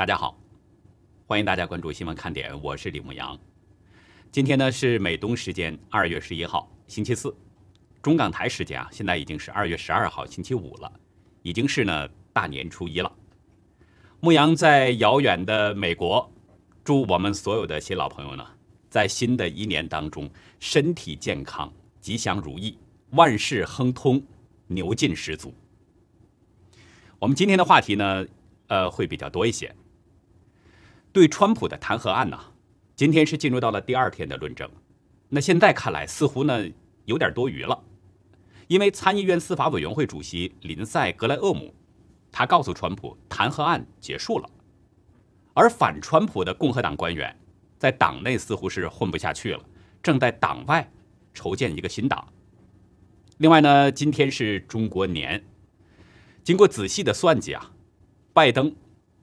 大家好，欢迎大家关注新闻看点，我是李牧阳。今天呢是美东时间二月十一号星期四，中港台时间啊现在已经是二月十二号星期五了，已经是呢大年初一了。牧羊在遥远的美国，祝我们所有的新老朋友呢，在新的一年当中身体健康、吉祥如意、万事亨通、牛劲十足。我们今天的话题呢，呃，会比较多一些。对川普的弹劾案呢，今天是进入到了第二天的论证。那现在看来，似乎呢有点多余了，因为参议院司法委员会主席林赛·格莱厄姆。他告诉川普，弹劾案结束了，而反川普的共和党官员在党内似乎是混不下去了，正在党外筹建一个新党。另外呢，今天是中国年，经过仔细的算计啊，拜登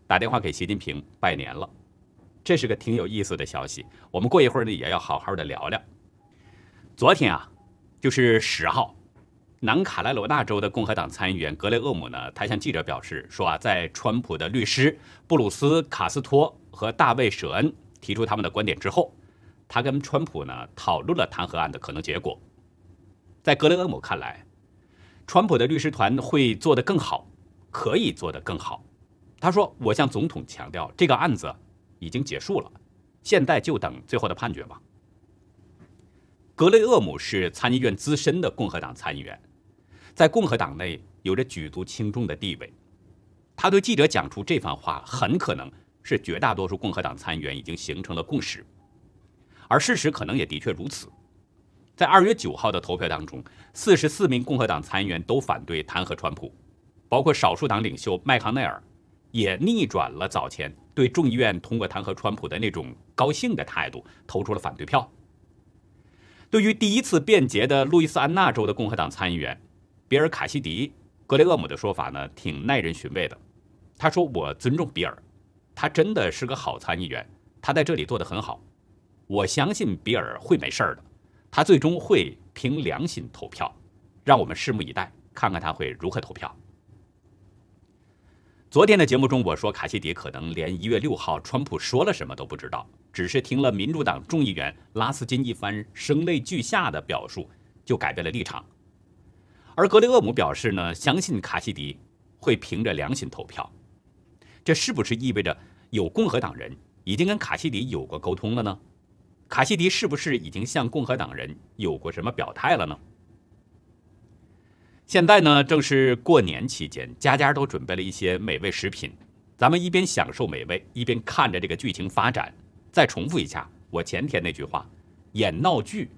打电话给习近平拜年了，这是个挺有意思的消息。我们过一会儿呢，也要好好的聊聊。昨天啊，就是十号。南卡罗来纳州的共和党参议员格雷厄姆呢，他向记者表示说啊，在川普的律师布鲁斯·卡斯托和大卫·舍恩提出他们的观点之后，他跟川普呢讨论了弹劾案的可能结果。在格雷厄姆看来，川普的律师团会做得更好，可以做得更好。他说：“我向总统强调，这个案子已经结束了，现在就等最后的判决吧。”格雷厄姆是参议院资深的共和党参议员。在共和党内有着举足轻重的地位，他对记者讲出这番话，很可能是绝大多数共和党参议员已经形成了共识，而事实可能也的确如此。在二月九号的投票当中，四十四名共和党参议员都反对弹劾川普，包括少数党领袖麦康奈尔，也逆转了早前对众议院通过弹劾川普的那种高兴的态度，投出了反对票。对于第一次辩解的路易斯安那州的共和党参议员。比尔·卡西迪·格雷厄姆的说法呢，挺耐人寻味的。他说：“我尊重比尔，他真的是个好参议员，他在这里做得很好。我相信比尔会没事儿的，他最终会凭良心投票。让我们拭目以待，看看他会如何投票。”昨天的节目中，我说卡西迪可能连一月六号川普说了什么都不知道，只是听了民主党众议员拉斯金一番声泪俱下的表述，就改变了立场。而格雷厄姆表示呢，相信卡西迪会凭着良心投票。这是不是意味着有共和党人已经跟卡西迪有过沟通了呢？卡西迪是不是已经向共和党人有过什么表态了呢？现在呢，正是过年期间，家家都准备了一些美味食品。咱们一边享受美味，一边看着这个剧情发展。再重复一下我前天那句话：演闹剧，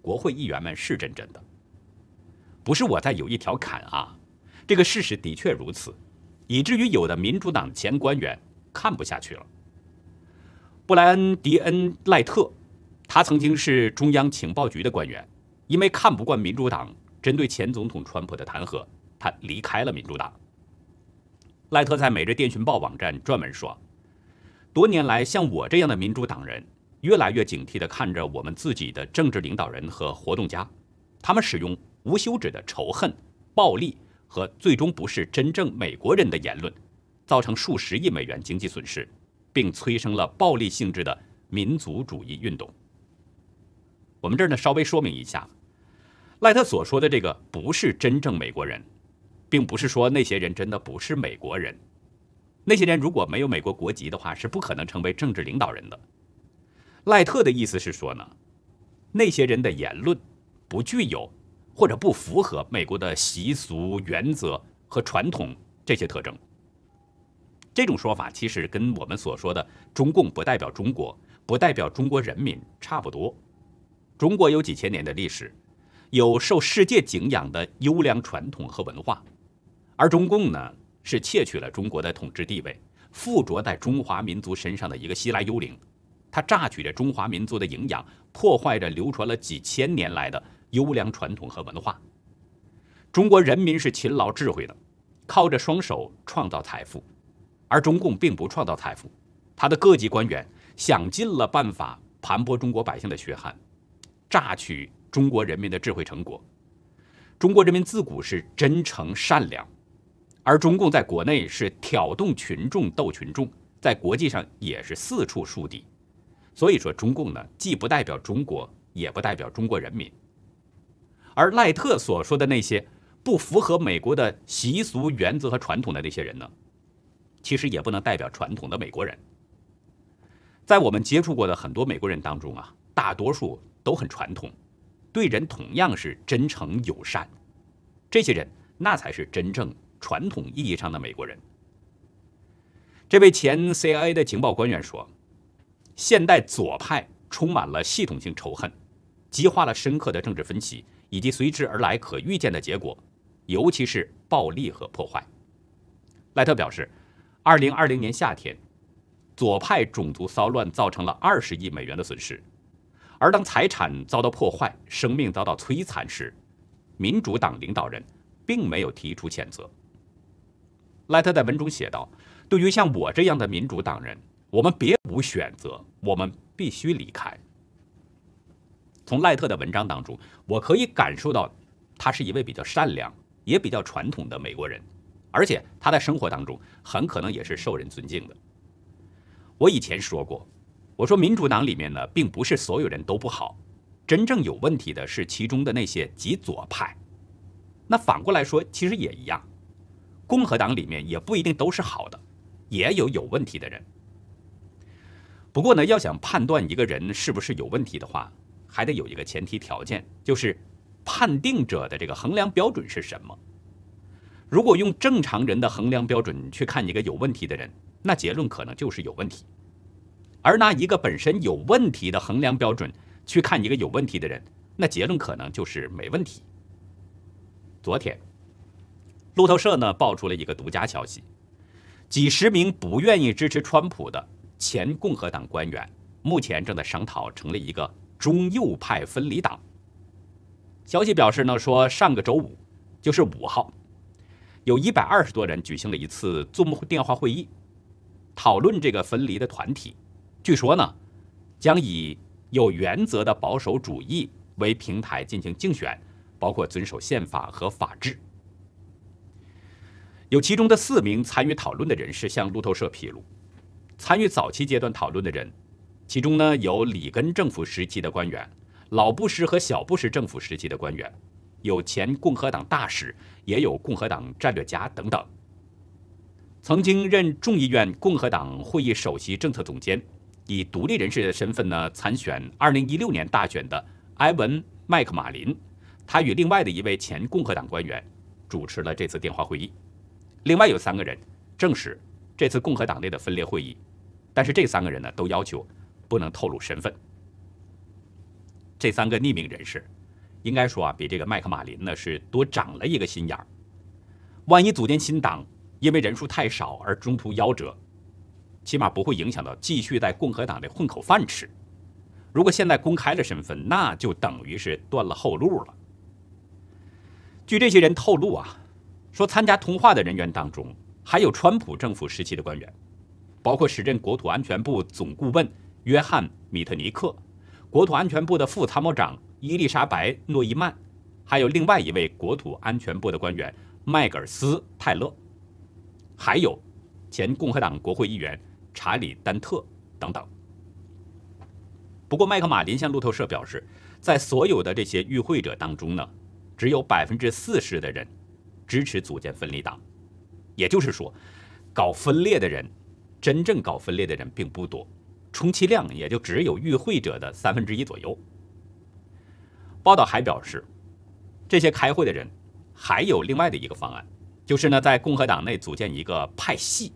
国会议员们是真真的。不是我在有意调侃啊，这个事实的确如此，以至于有的民主党前官员看不下去了。布莱恩·迪恩·赖特，他曾经是中央情报局的官员，因为看不惯民主党针对前总统川普的弹劾，他离开了民主党。赖特在《每日电讯报》网站专门说，多年来，像我这样的民主党人越来越警惕地看着我们自己的政治领导人和活动家，他们使用。无休止的仇恨、暴力和最终不是真正美国人的言论，造成数十亿美元经济损失，并催生了暴力性质的民族主义运动。我们这儿呢稍微说明一下，赖特所说的这个不是真正美国人，并不是说那些人真的不是美国人。那些人如果没有美国国籍的话，是不可能成为政治领导人的。赖特的意思是说呢，那些人的言论不具有。或者不符合美国的习俗、原则和传统这些特征。这种说法其实跟我们所说的“中共不代表中国，不代表中国人民”差不多。中国有几千年的历史，有受世界敬仰的优良传统和文化，而中共呢，是窃取了中国的统治地位，附着在中华民族身上的一个希腊幽灵。它榨取着中华民族的营养，破坏着流传了几千年来的。优良传统和文化，中国人民是勤劳智慧的，靠着双手创造财富，而中共并不创造财富，他的各级官员想尽了办法盘剥中国百姓的血汗，榨取中国人民的智慧成果。中国人民自古是真诚善良，而中共在国内是挑动群众斗群众，在国际上也是四处树敌。所以说，中共呢，既不代表中国，也不代表中国人民。而赖特所说的那些不符合美国的习俗、原则和传统的那些人呢，其实也不能代表传统的美国人。在我们接触过的很多美国人当中啊，大多数都很传统，对人同样是真诚友善。这些人那才是真正传统意义上的美国人。这位前 CIA 的情报官员说：“现代左派充满了系统性仇恨，激化了深刻的政治分歧。”以及随之而来可预见的结果，尤其是暴力和破坏。赖特表示，二零二零年夏天，左派种族骚乱造成了二十亿美元的损失，而当财产遭到破坏、生命遭到摧残时，民主党领导人并没有提出谴责。赖特在文中写道：“对于像我这样的民主党人，我们别无选择，我们必须离开。”从赖特的文章当中，我可以感受到，他是一位比较善良、也比较传统的美国人，而且他在生活当中很可能也是受人尊敬的。我以前说过，我说民主党里面呢，并不是所有人都不好，真正有问题的是其中的那些极左派。那反过来说，其实也一样，共和党里面也不一定都是好的，也有有问题的人。不过呢，要想判断一个人是不是有问题的话，还得有一个前提条件，就是判定者的这个衡量标准是什么。如果用正常人的衡量标准去看一个有问题的人，那结论可能就是有问题；而拿一个本身有问题的衡量标准去看一个有问题的人，那结论可能就是没问题。昨天，路透社呢爆出了一个独家消息：几十名不愿意支持川普的前共和党官员，目前正在商讨成立一个。中右派分离党。消息表示呢，说上个周五，就是五号，有一百二十多人举行了一次 Zoom 电话会议，讨论这个分离的团体。据说呢，将以有原则的保守主义为平台进行竞选，包括遵守宪法和法治。有其中的四名参与讨论的人士向路透社披露，参与早期阶段讨论的人。其中呢，有里根政府时期的官员，老布什和小布什政府时期的官员，有前共和党大使，也有共和党战略家等等。曾经任众议院共和党会议首席政策总监，以独立人士的身份呢参选2016年大选的埃文·麦克马林，他与另外的一位前共和党官员主持了这次电话会议。另外有三个人证实这次共和党内的分裂会议，但是这三个人呢都要求。不能透露身份。这三个匿名人士，应该说啊，比这个麦克马林呢是多长了一个心眼儿。万一组建新党，因为人数太少而中途夭折，起码不会影响到继续在共和党内混口饭吃。如果现在公开了身份，那就等于是断了后路了。据这些人透露啊，说参加通话的人员当中，还有川普政府时期的官员，包括时任国土安全部总顾问。约翰·米特尼克，国土安全部的副参谋长伊丽莎白·诺伊曼，还有另外一位国土安全部的官员麦格尔斯·泰勒，还有前共和党国会议员查理·丹特等等。不过，麦克马林向路透社表示，在所有的这些与会者当中呢，只有百分之四十的人支持组建分离党，也就是说，搞分裂的人，真正搞分裂的人并不多。充其量也就只有与会者的三分之一左右。报道还表示，这些开会的人还有另外的一个方案，就是呢，在共和党内组建一个派系，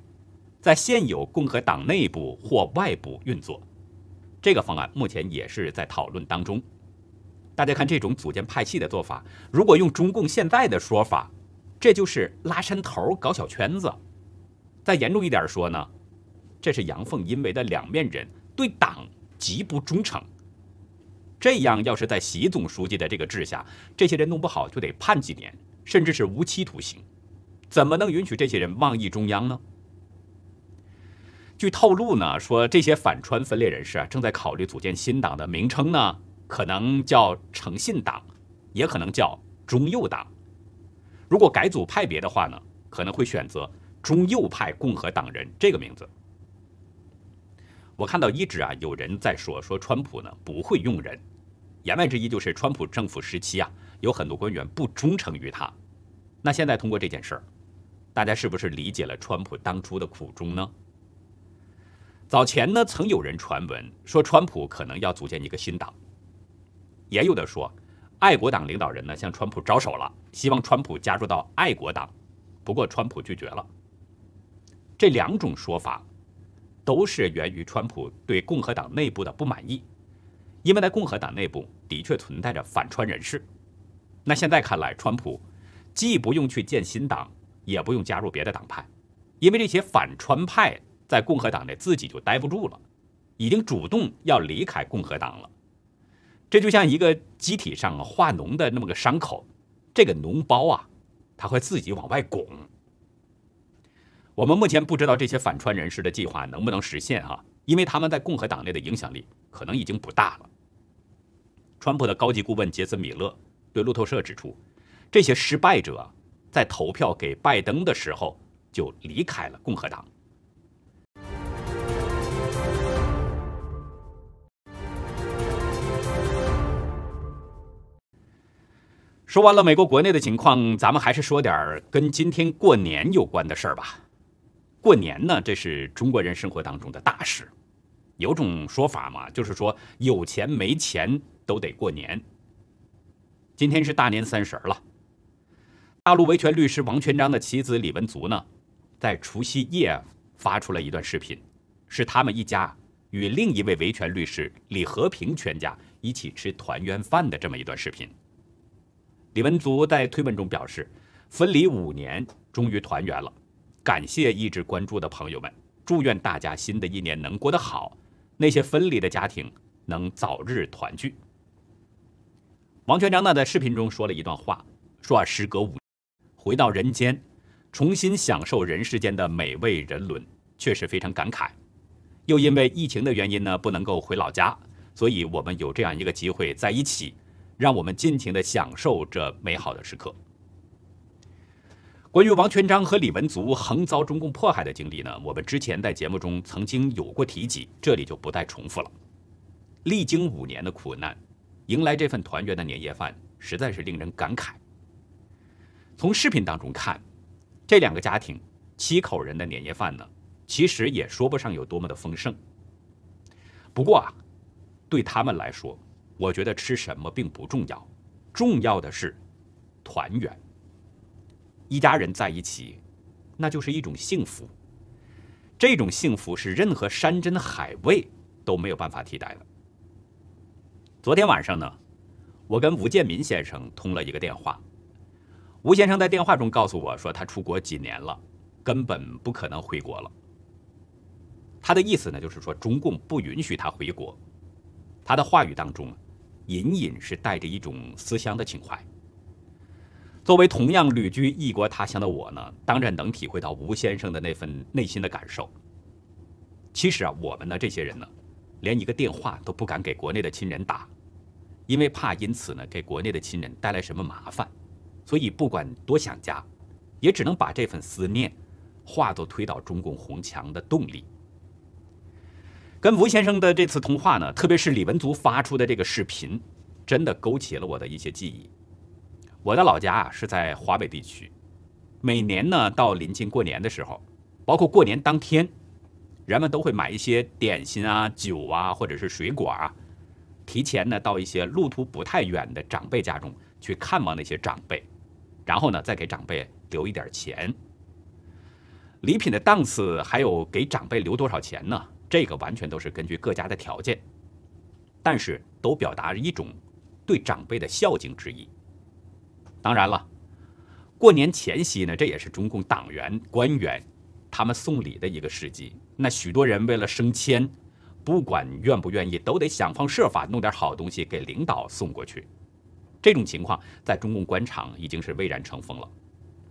在现有共和党内部或外部运作。这个方案目前也是在讨论当中。大家看这种组建派系的做法，如果用中共现在的说法，这就是拉山头搞小圈子。再严重一点说呢？这是阳奉阴违的两面人，对党极不忠诚。这样，要是在习总书记的这个治下，这些人弄不好就得判几年，甚至是无期徒刑。怎么能允许这些人妄议中央呢？据透露呢，说这些反川分裂人士啊，正在考虑组建新党的名称呢，可能叫诚信党，也可能叫中右党。如果改组派别的话呢，可能会选择中右派共和党人这个名字。我看到一直啊有人在说说川普呢不会用人，言外之意就是川普政府时期啊有很多官员不忠诚于他。那现在通过这件事儿，大家是不是理解了川普当初的苦衷呢？早前呢曾有人传闻说川普可能要组建一个新党，也有的说爱国党领导人呢向川普招手了，希望川普加入到爱国党，不过川普拒绝了。这两种说法。都是源于川普对共和党内部的不满意，因为在共和党内部的确存在着反川人士。那现在看来，川普既不用去建新党，也不用加入别的党派，因为这些反川派在共和党内自己就待不住了，已经主动要离开共和党了。这就像一个机体上化脓的那么个伤口，这个脓包啊，它会自己往外拱。我们目前不知道这些反川人士的计划能不能实现哈，因为他们在共和党内的影响力可能已经不大了。川普的高级顾问杰森·米勒对路透社指出，这些失败者在投票给拜登的时候就离开了共和党。说完了美国国内的情况，咱们还是说点跟今天过年有关的事儿吧。过年呢，这是中国人生活当中的大事。有种说法嘛，就是说有钱没钱都得过年。今天是大年三十了。大陆维权律师王全章的妻子李文足呢，在除夕夜发出了一段视频，是他们一家与另一位维权律师李和平全家一起吃团圆饭的这么一段视频。李文足在推文中表示，分离五年，终于团圆了。感谢一直关注的朋友们，祝愿大家新的一年能过得好，那些分离的家庭能早日团聚。王全章呢，在视频中说了一段话，说啊，时隔五，回到人间，重新享受人世间的美味人伦，确实非常感慨。又因为疫情的原因呢，不能够回老家，所以我们有这样一个机会在一起，让我们尽情的享受这美好的时刻。关于王全章和李文足横遭中共迫害的经历呢，我们之前在节目中曾经有过提及，这里就不再重复了。历经五年的苦难，迎来这份团圆的年夜饭，实在是令人感慨。从视频当中看，这两个家庭七口人的年夜饭呢，其实也说不上有多么的丰盛。不过啊，对他们来说，我觉得吃什么并不重要，重要的是团圆。一家人在一起，那就是一种幸福。这种幸福是任何山珍海味都没有办法替代的。昨天晚上呢，我跟吴建民先生通了一个电话。吴先生在电话中告诉我说，他出国几年了，根本不可能回国了。他的意思呢，就是说中共不允许他回国。他的话语当中，隐隐是带着一种思乡的情怀。作为同样旅居异国他乡的我呢，当然能体会到吴先生的那份内心的感受。其实啊，我们呢这些人呢，连一个电话都不敢给国内的亲人打，因为怕因此呢给国内的亲人带来什么麻烦，所以不管多想家，也只能把这份思念化作推倒中共红墙的动力。跟吴先生的这次通话呢，特别是李文足发出的这个视频，真的勾起了我的一些记忆。我的老家啊是在华北地区，每年呢到临近过年的时候，包括过年当天，人们都会买一些点心啊、酒啊，或者是水果啊，提前呢到一些路途不太远的长辈家中去看望那些长辈，然后呢再给长辈留一点钱。礼品的档次还有给长辈留多少钱呢？这个完全都是根据各家的条件，但是都表达一种对长辈的孝敬之意。当然了，过年前夕呢，这也是中共党员官员他们送礼的一个时机。那许多人为了升迁，不管愿不愿意，都得想方设法弄点好东西给领导送过去。这种情况在中共官场已经是蔚然成风了。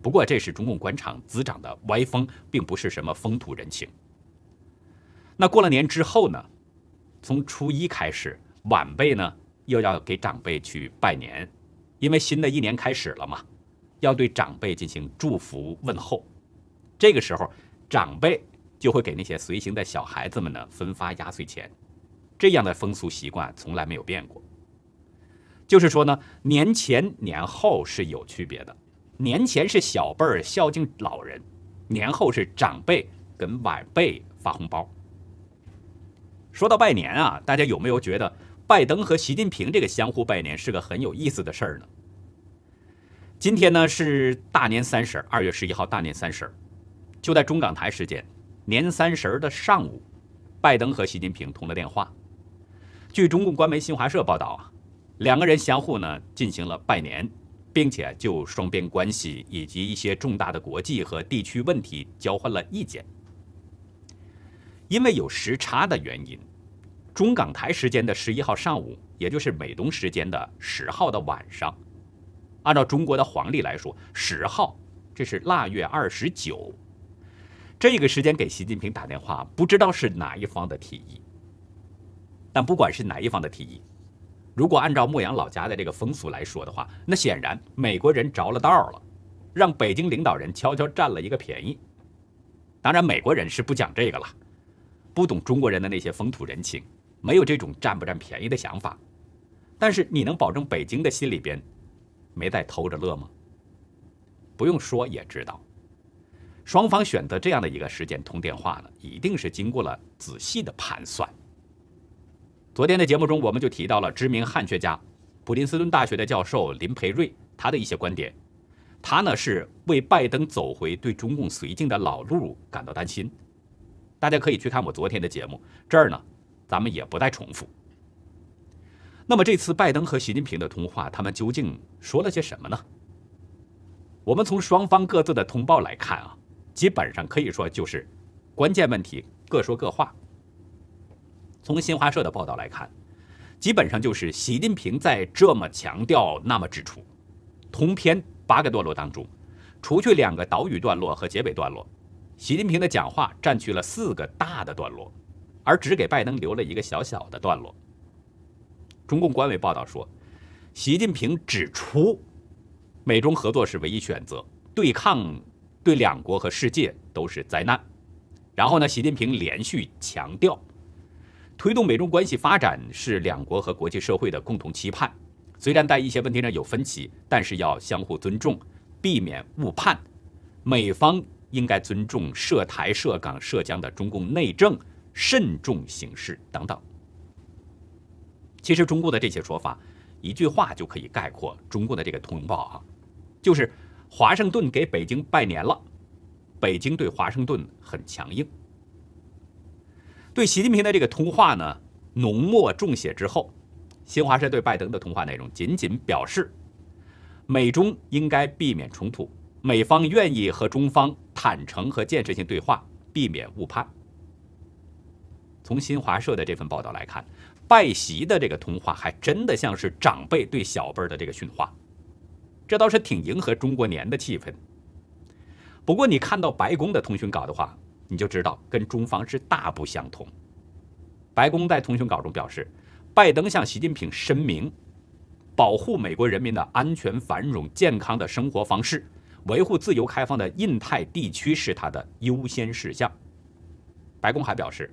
不过这是中共官场滋长的歪风，并不是什么风土人情。那过了年之后呢，从初一开始，晚辈呢又要给长辈去拜年。因为新的一年开始了嘛，要对长辈进行祝福问候。这个时候，长辈就会给那些随行的小孩子们呢分发压岁钱，这样的风俗习惯从来没有变过。就是说呢，年前年后是有区别的，年前是小辈儿孝敬老人，年后是长辈跟晚辈发红包。说到拜年啊，大家有没有觉得拜登和习近平这个相互拜年是个很有意思的事儿呢？今天呢是大年三十，二月十一号大年三十，就在中港台时间。年三十的上午，拜登和习近平通了电话。据中共官媒新华社报道啊，两个人相互呢进行了拜年，并且就双边关系以及一些重大的国际和地区问题交换了意见。因为有时差的原因，中港台时间的十一号上午，也就是美东时间的十号的晚上，按照中国的黄历来说，十号这是腊月二十九。这个时间给习近平打电话，不知道是哪一方的提议。但不管是哪一方的提议，如果按照牧羊老家的这个风俗来说的话，那显然美国人着了道了，让北京领导人悄悄占了一个便宜。当然，美国人是不讲这个了，不懂中国人的那些风土人情，没有这种占不占便宜的想法。但是你能保证北京的心里边没在偷着乐吗？不用说也知道。双方选择这样的一个时间通电话呢，一定是经过了仔细的盘算。昨天的节目中，我们就提到了知名汉学家、普林斯顿大学的教授林培瑞他的一些观点。他呢是为拜登走回对中共绥靖的老路感到担心。大家可以去看我昨天的节目，这儿呢咱们也不再重复。那么这次拜登和习近平的通话，他们究竟说了些什么呢？我们从双方各自的通报来看啊。基本上可以说就是关键问题各说各话。从新华社的报道来看，基本上就是习近平在这么强调那么指出。通篇八个段落当中，除去两个岛屿段落和结尾段落，习近平的讲话占据了四个大的段落，而只给拜登留了一个小小的段落。中共官媒报道说，习近平指出，美中合作是唯一选择，对抗。对两国和世界都是灾难。然后呢，习近平连续强调，推动美中关系发展是两国和国际社会的共同期盼。虽然在一些问题上有分歧，但是要相互尊重，避免误判。美方应该尊重涉台、涉港、涉疆的中共内政，慎重行事等等。其实，中共的这些说法，一句话就可以概括中共的这个通报啊，就是。华盛顿给北京拜年了，北京对华盛顿很强硬。对习近平的这个通话呢，浓墨重写之后，新华社对拜登的通话内容仅仅表示，美中应该避免冲突，美方愿意和中方坦诚和建设性对话，避免误判。从新华社的这份报道来看，拜习的这个通话还真的像是长辈对小辈的这个训话。这倒是挺迎合中国年的气氛。不过，你看到白宫的通讯稿的话，你就知道跟中方是大不相同。白宫在通讯稿中表示，拜登向习近平申明，保护美国人民的安全、繁荣、健康的生活方式，维护自由开放的印太地区是他的优先事项。白宫还表示，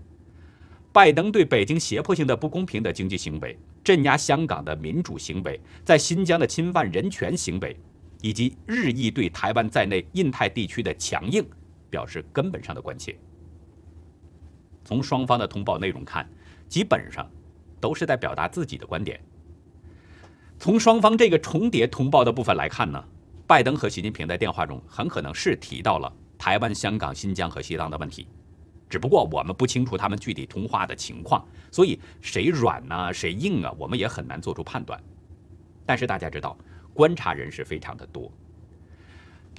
拜登对北京胁迫性的不公平的经济行为。镇压香港的民主行为，在新疆的侵犯人权行为，以及日益对台湾在内印太地区的强硬，表示根本上的关切。从双方的通报内容看，基本上都是在表达自己的观点。从双方这个重叠通报的部分来看呢，拜登和习近平在电话中很可能是提到了台湾、香港、新疆和西藏的问题。只不过我们不清楚他们具体通话的情况，所以谁软呢，谁硬啊，我们也很难做出判断。但是大家知道，观察人士非常的多，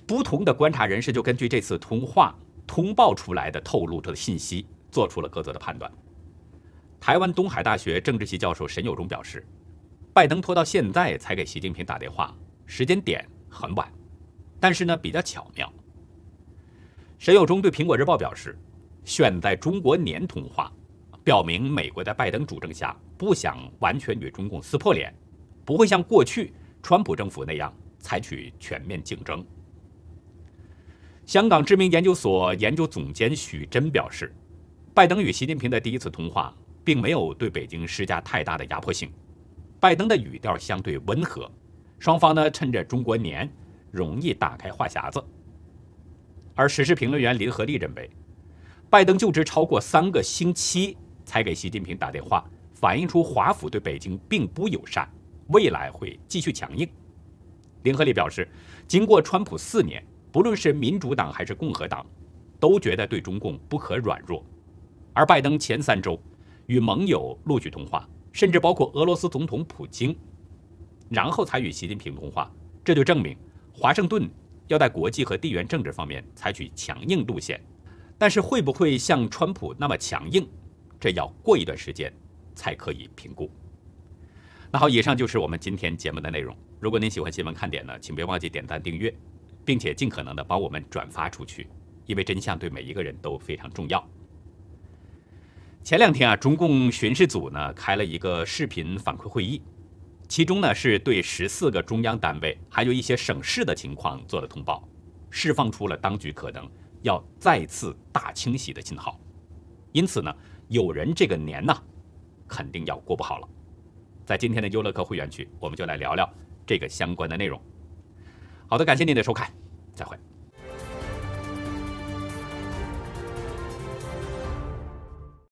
不同的观察人士就根据这次通话通报出来的透露的信息，做出了各自的判断。台湾东海大学政治系教授沈友忠表示，拜登拖到现在才给习近平打电话，时间点很晚，但是呢比较巧妙。沈友忠对苹果日报表示。选在中国年通话，表明美国在拜登主政下不想完全与中共撕破脸，不会像过去川普政府那样采取全面竞争。香港知名研究所研究总监许真表示，拜登与习近平的第一次通话并没有对北京施加太大的压迫性，拜登的语调相对温和，双方呢趁着中国年容易打开话匣子。而时事评论员林和利认为，拜登就职超过三个星期才给习近平打电话，反映出华府对北京并不友善，未来会继续强硬。林和利表示，经过川普四年。不论是民主党还是共和党，都觉得对中共不可软弱。而拜登前三周与盟友陆续通话，甚至包括俄罗斯总统普京，然后才与习近平通话，这就证明华盛顿要在国际和地缘政治方面采取强硬路线。但是会不会像川普那么强硬，这要过一段时间才可以评估。那好，以上就是我们今天节目的内容。如果您喜欢新闻看点呢，请别忘记点赞订阅。并且尽可能的帮我们转发出去，因为真相对每一个人都非常重要。前两天啊，中共巡视组呢开了一个视频反馈会议，其中呢是对十四个中央单位还有一些省市的情况做了通报，释放出了当局可能要再次大清洗的信号。因此呢，有人这个年呢肯定要过不好了。在今天的优乐客会员区，我们就来聊聊这个相关的内容。好的，感谢您的收看，再会。